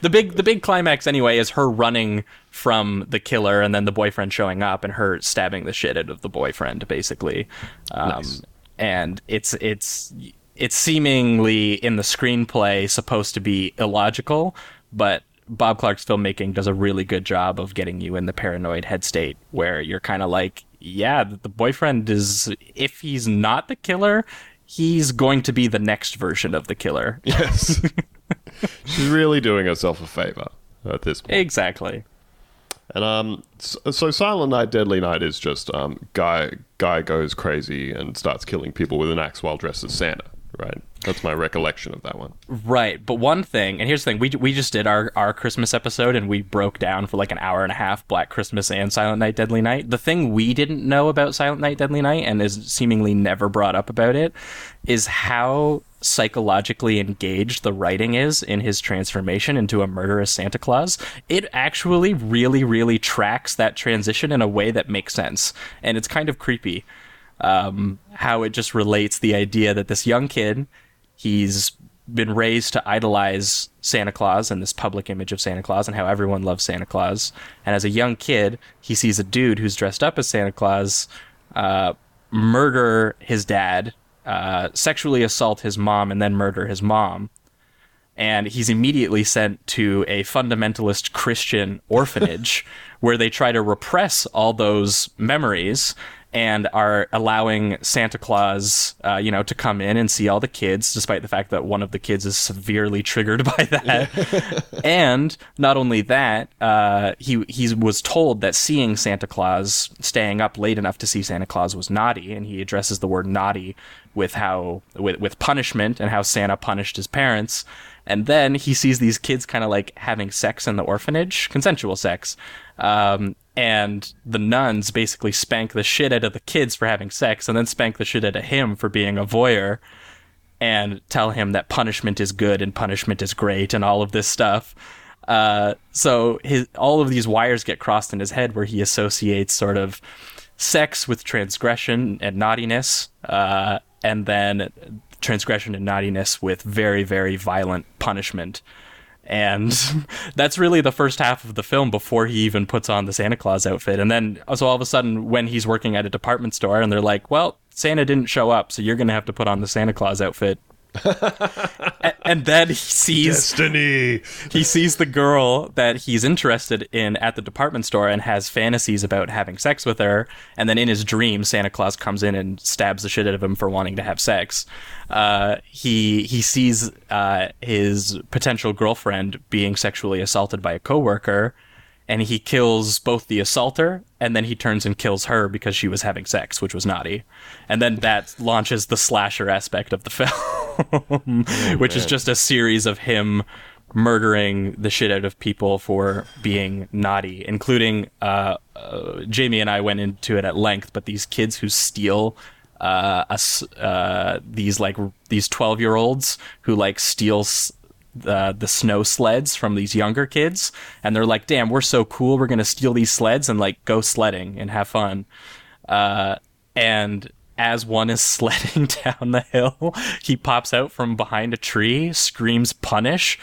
the big the big climax anyway is her running from the killer and then the boyfriend showing up and her stabbing the shit out of the boyfriend basically. Um, Nice. and it's it's it's seemingly in the screenplay supposed to be illogical, but Bob Clark's filmmaking does a really good job of getting you in the paranoid head state where you're kind of like, yeah, that the boyfriend is if he's not the killer, he's going to be the next version of the killer. Yes. She's really doing herself a favor at this point. Exactly. And um, so, so Silent Night, Deadly Night is just um, guy guy goes crazy and starts killing people with an axe while dressed as Santa. Right. That's my recollection of that one. Right, but one thing, and here's the thing: we we just did our our Christmas episode, and we broke down for like an hour and a half Black Christmas and Silent Night, Deadly Night. The thing we didn't know about Silent Night, Deadly Night, and is seemingly never brought up about it, is how psychologically engaged the writing is in his transformation into a murderous Santa Claus. It actually really, really tracks that transition in a way that makes sense, and it's kind of creepy um, how it just relates the idea that this young kid, he's been raised to idolize Santa Claus and this public image of Santa Claus and how everyone loves Santa Claus. And as a young kid, he sees a dude who's dressed up as Santa Claus uh, murder his dad, uh, sexually assault his mom, and then murder his mom. And he's immediately sent to a fundamentalist Christian orphanage where they try to repress all those memories and are allowing Santa Claus, uh, you know, to come in and see all the kids, despite the fact that one of the kids is severely triggered by that. and not only that, uh, he he was told that seeing Santa Claus, staying up late enough to see Santa Claus was naughty, and he addresses the word naughty with how with with punishment and how Santa punished his parents. And then he sees these kids kind of like having sex in the orphanage, consensual sex. Um, and the nuns basically spank the shit out of the kids for having sex and then spank the shit out of him for being a voyeur and tell him that punishment is good and punishment is great and all of this stuff. Uh, so his all of these wires get crossed in his head where he associates sort of sex with transgression and naughtiness, uh, and then transgression and naughtiness with very very violent punishment and that's really the first half of the film before he even puts on the Santa Claus outfit. And then, uh, so all of a sudden, when he's working at a department store, and they're like, "Well, Santa didn't show up, so you're gonna have to put on the Santa Claus outfit." And then he sees Destiny. he sees the girl that he's interested in at the department store and has fantasies about having sex with her. And then in his dream, Santa Claus comes in and stabs the shit out of him for wanting to have sex. Uh, he he sees uh, his potential girlfriend being sexually assaulted by a coworker. And he kills both the assaulter and then he turns and kills her because she was having sex, which was naughty. And then that launches the slasher aspect of the film, which is just a series of him murdering the shit out of people for being naughty, including uh, uh, Jamie and I went into it at length, but these kids who steal uh, us, uh, these like these twelve year olds who like steal the the snow sleds from these younger kids, and they're like, "Damn, we're so cool! We're gonna steal these sleds and like go sledding and have fun." Uh, and as one is sledding down the hill, he pops out from behind a tree, screams "punish,"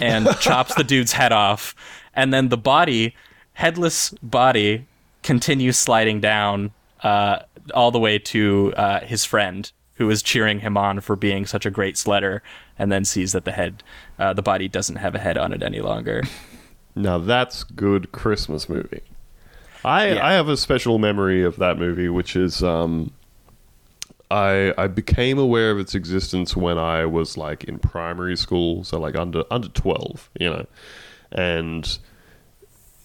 and chops the dude's head off. And then the body, headless body, continues sliding down uh, all the way to uh, his friend, who is cheering him on for being such a great sledder, and then sees that the head, uh, the body doesn't have a head on it any longer. Now that's good Christmas movie. I Yeah. I have a special memory of that movie, which is um, I I became aware of its existence when I was like in primary school, so like under under twelve, you know, and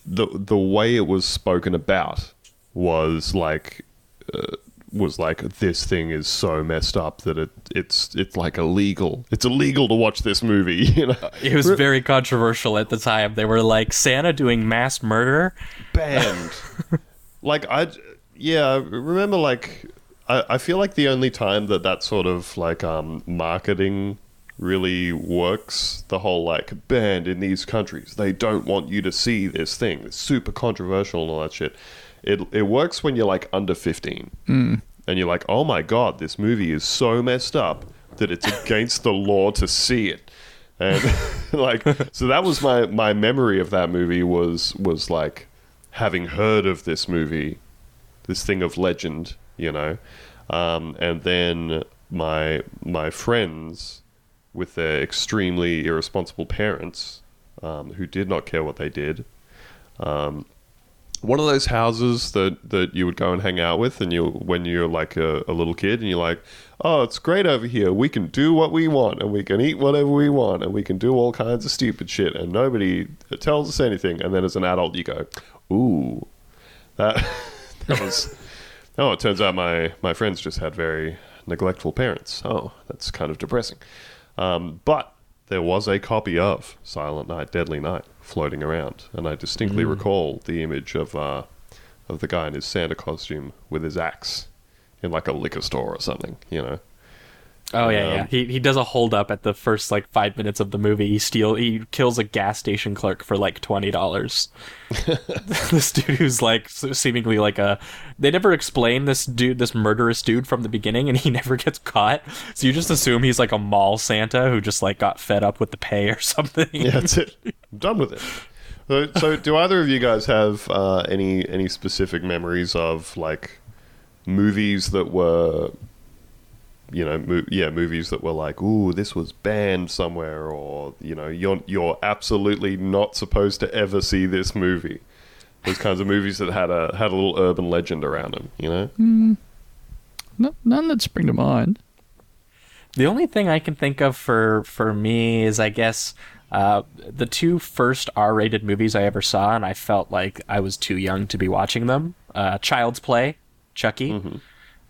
the the way it was spoken about was like uh, was like this thing is so messed up that it it's it's like illegal. It's illegal to watch this movie, you know. It was very controversial at the time. They were like Santa doing mass murder. banned. like I, yeah, I remember like I, I feel like the only time that that sort of like um marketing really works, the whole like banned in these countries, they don't want you to see this thing. It's super controversial and all that shit. It it works when you're like under fifteen, and you're like, oh my god, this movie is so messed up that it's against the law to see it and like so that was my my memory of that movie was was like having heard of this movie this thing of legend you know? Um, and then my my friends with their extremely irresponsible parents um, who did not care what they did um, one of those houses that, that you would go and hang out with and you when you're like a, a little kid and you're like oh it's great over here. We can do what we want and we can eat whatever we want and we can do all kinds of stupid shit and nobody tells us anything. And then as an adult you go ooh that that was oh it turns out my my friends just had very neglectful parents. Oh that's kind of depressing. Um, but there was a copy of Silent Night, Deadly Night floating around, and I distinctly recall the image of uh, of the guy in his Santa costume with his axe in like a liquor store or something, you know. Oh yeah, yeah. Um, He he does a hold up at the first like five minutes of the movie. He steal he kills a gas station clerk for like twenty dollars. this dude who's like seemingly like a. They never explain this dude, this murderous dude from the beginning, and he never gets caught. So you just assume he's like a mall Santa who just like got fed up with the pay or something. Yeah, that's it. I'm done with it. So, so do either of you guys have uh, any any specific memories of like movies that were, you know, mo- yeah, movies that were like, ooh, this was banned somewhere, or you know, you're you're absolutely not supposed to ever see this movie. those kinds of movies that had a had a little urban legend around them. You know. No, none that spring to mind. The only thing I can think of for for me is I guess uh, the two first R-rated movies I ever saw, and I felt like I was too young to be watching them. Uh, Child's Play, Chucky.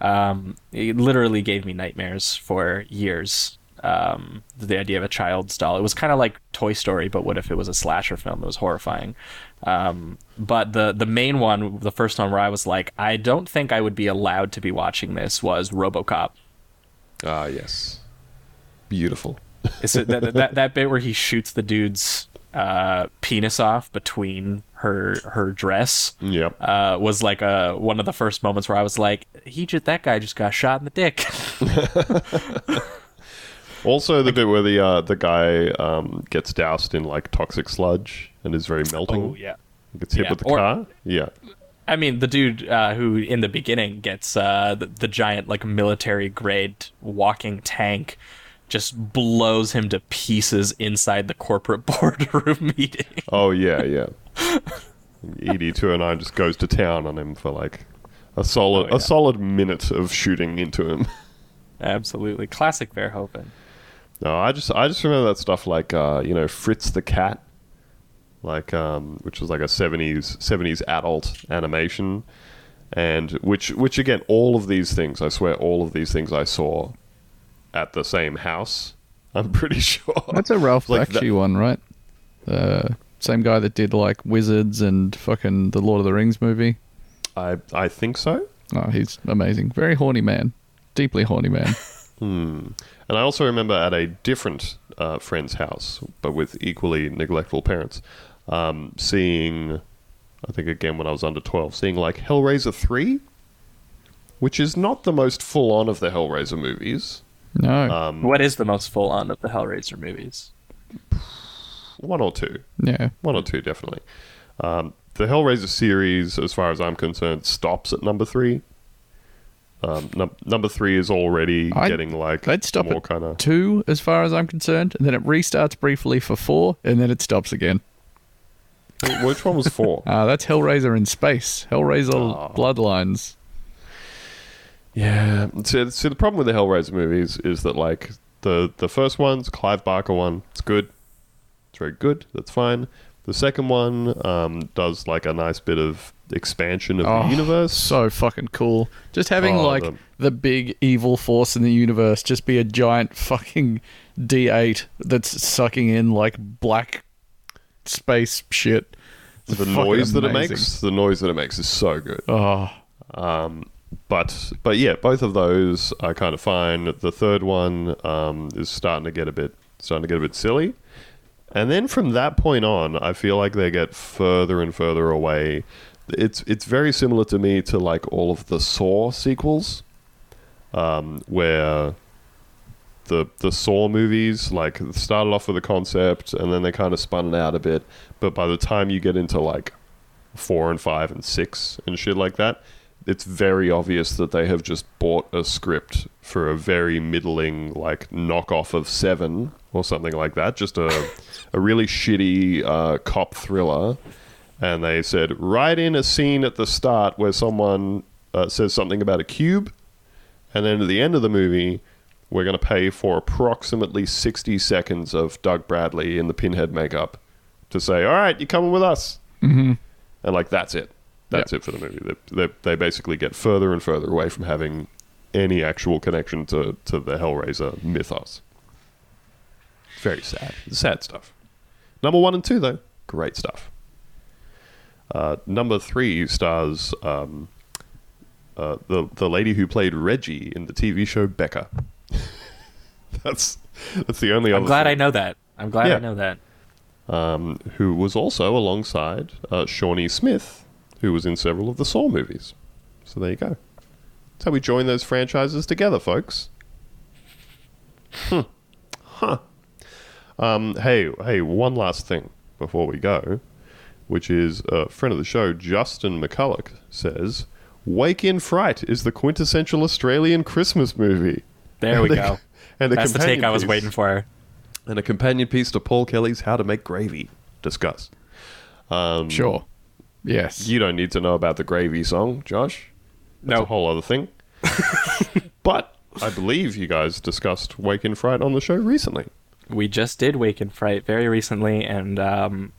Um, it literally gave me nightmares for years. Um, the idea of a child's doll. It was kind of like Toy Story, but what if it was a slasher film? It was horrifying. Um, but the the main one, the first one where I was like, I don't think I would be allowed to be watching this was RoboCop. Ah, yes. Beautiful. Is it that, that that bit where he shoots the dude's uh, penis off between her her dress? Yep. Uh, was like a one of the first moments where I was like, he just that guy just got shot in the dick. Also, the bit where the uh, the guy um, gets doused in like toxic sludge and is very melting. oh yeah. Gets hit Yeah, with the or- car. Yeah. I mean, the dude uh, who in the beginning gets uh, the, the giant like military grade walking tank just blows him to pieces inside the corporate boardroom meeting. Oh yeah, yeah. ED two and nine just goes to town on him for like a solid Oh, yeah. a solid minute of shooting into him. Absolutely, classic Verhoeven. No, I just I just remember that stuff like uh, you know Fritz the cat, like um, which was like a seventies seventies adult animation, and which which again all of these things I swear all of these things I saw at the same house. I'm pretty sure. That's a Ralph Like Bakshi that- one, right? Uh, same guy that did like Wizards and fucking the Lord of the Rings movie. I I think so. Oh, he's amazing. Very horny man. Deeply horny man. And I also remember at a different uh, friend's house, but with equally neglectful parents, um, seeing, I think again when I was under 12, seeing like Hellraiser 3, which is not the most full on of the Hellraiser movies. No. Um, What is the most full on of the Hellraiser movies? one or two. yeah. One or two, definitely. Um, the Hellraiser series, as far as I'm concerned, stops at number three. Um, num- number three is already I'd- getting like They'd stop more kind of. two, as far as I'm concerned, and then it restarts briefly for four, and then it stops again. Which one was four? Uh, that's Hellraiser in space. Hellraiser Oh. Bloodlines. Yeah. So, so the problem with the Hellraiser movies is that like the the first one's Clive Barker one. It's good. It's very good. That's fine. The second one um, does like a nice bit of expansion of Oh, the universe. So fucking cool. Just having Oh, like the- the... big evil force in the universe just be a giant fucking D8 that's sucking in like black space shit. It's the noise that it makes, the noise that it makes is so good. Oh, But but yeah, both of those are kind of fine. The third one um, is starting to get a bit starting to get a bit silly. And then from that point on, I feel like they get further and further away. It's it's very similar to me to like all of the Saw sequels, um, where the the Saw movies like started off with a concept and then they kind of spun it out a bit. But by the time you get into like four and five and six and shit like that, it's very obvious that they have just bought a script for a very middling like knockoff of Seven or something like that, just a a really shitty uh, cop thriller. And they said, write in a scene at the start where someone uh, says something about a cube, and then at the end of the movie, we're going to pay for approximately 60 seconds of Doug Bradley in the pinhead makeup to say, all right, you're coming with us. Mm-hmm. And, like, that's it. That's it for the movie. They, they, they basically get further and further away from having any actual connection to, to the Hellraiser mythos. Very sad. Sad stuff. Number one and two, though, great stuff. Uh, number three stars um, uh, the the lady who played Reggie in the TV show Becker. that's that's the only I'm glad I know that. I'm glad Yeah. I know that. Um, who was also alongside uh, Shawnee Smith, who was in several of the Saw movies. So there you go. That's how we join those franchises together, folks. Hmm. Huh. Um, hey, hey, one last thing before we go, which is a friend of the show, Justin McCulloch, says, Wake in Fright is the quintessential Australian Christmas movie. There we And a- go. And a That's the take companion I was waiting for. And a companion piece to Paul Kelly's How to Make Gravy. Discuss. Um, sure. Yes. You don't need to know about the gravy song, Josh. That's No. a whole other thing. but I believe you guys discussed Wake in Fright on the show recently. We just did Wake in Fright very recently, and um,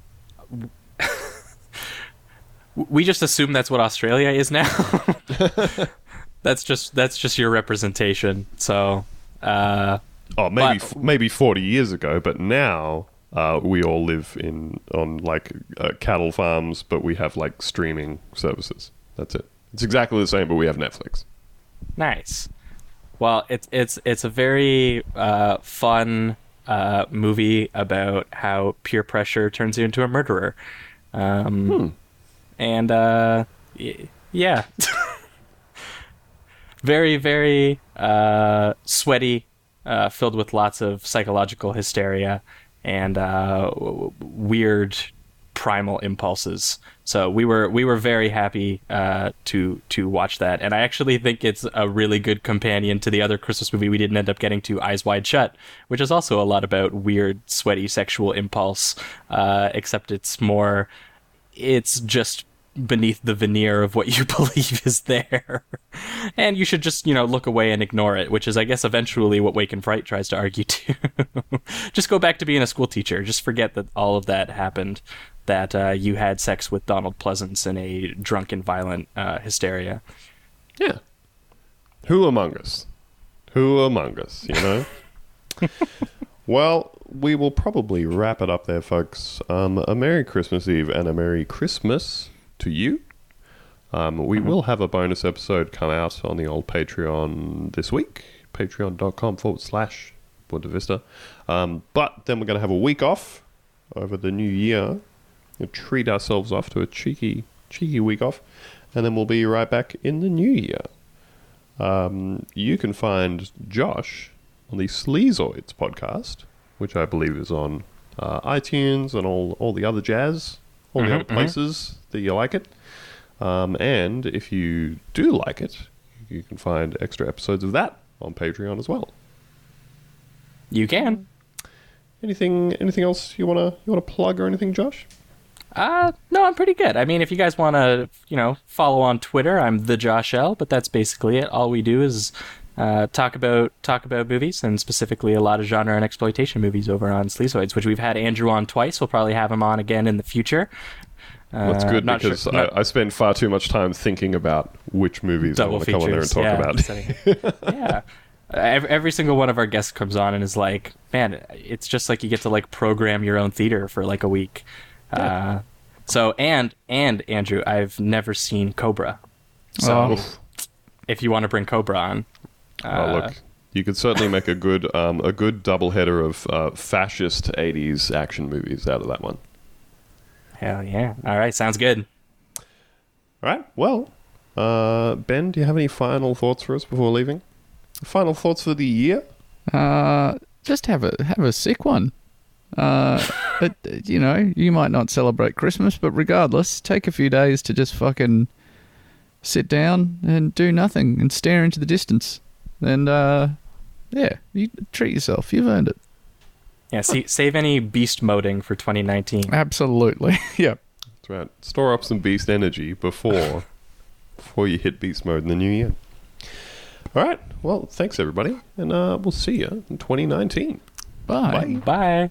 we just assume that's what Australia is now. that's just that's just your representation. So, uh, Oh, maybe But- f- maybe forty years ago, but now uh, we all live in on like uh, cattle farms, but we have like streaming services. That's it. It's exactly the same, but we have Netflix. nice. Well, it's it's it's a very uh, fun uh, movie about how peer pressure turns you into a murderer. Um, Hmm. and uh, y- yeah, very very uh, sweaty, uh, filled with lots of psychological hysteria and uh, weird primal impulses. So we were we were very happy uh, to to watch that, and I actually think it's a really good companion to the other Christmas movie we didn't end up getting to, Eyes Wide Shut, which is also a lot about weird, sweaty sexual impulse, uh, except it's more it's just beneath the veneer of what you believe is there. and you should just, you know, look away and ignore it, which is, I guess, eventually what Wake in Fright tries to argue too. just go back to being a school teacher. Just forget that all of that happened, that uh, you had sex with Donald Pleasence in a drunken, violent uh, hysteria. Yeah. Who among us? Who among us, you know? well, we will probably wrap it up there, folks. Um, a Merry Christmas Eve and a Merry Christmas to you. Um, we will have a bonus episode come out on the old Patreon this week. Patreon.com forward slash Buena Vista. Um, but then we're going to have a week off over the new year. We'll treat ourselves off to a cheeky, cheeky week off. And then we'll be right back in the new year. Um, you can find Josh on the Sleazoids podcast, which I believe is on uh, iTunes and all, all the other jazz, all the Mhm, other mhm. places that you like it. Um, and if you do like it, you can find extra episodes of that on Patreon as well. You can. Anything anything else you wanna you wanna plug or anything, Josh? Uh, no, I'm pretty good. I mean, if you guys want to, you know, follow on Twitter, I'm the Josh L. But that's basically it. All we do is uh, talk about talk about movies, and specifically a lot of genre and exploitation movies over on Sleazoids, which we've had Andrew on twice. We'll probably have him on again in the future. Uh, That's good not sure- because not- I, I spend far too much time thinking about which movies I want to come on there and talk yeah, about. yeah. Every, every single one of our guests comes on and is like, man, it's just like you get to like program your own theater for like a week. Uh, so and and Andrew, I've never seen Cobra. So Oh. If you want to bring Cobra on, Oh, uh, look, you could certainly make a good um, a good double header of uh, fascist '80s action movies out of that one. hell yeah! All right, sounds good. All right. Well, uh, Ben, do you have any final thoughts for us before leaving? Final thoughts for the year? Uh, just have a have a sick one. Uh, it, you know, you might not celebrate Christmas, but regardless, take a few days to just fucking sit down and do nothing and stare into the distance. And uh, yeah, you treat yourself. You've earned it. Yeah, see, save any beast moding for 2019. Absolutely. yep. That's right. Store up some beast energy before before you hit beast mode in the new year. All right. Well, thanks everybody, and uh, we'll see you in 2019. Bye. Bye. Bye.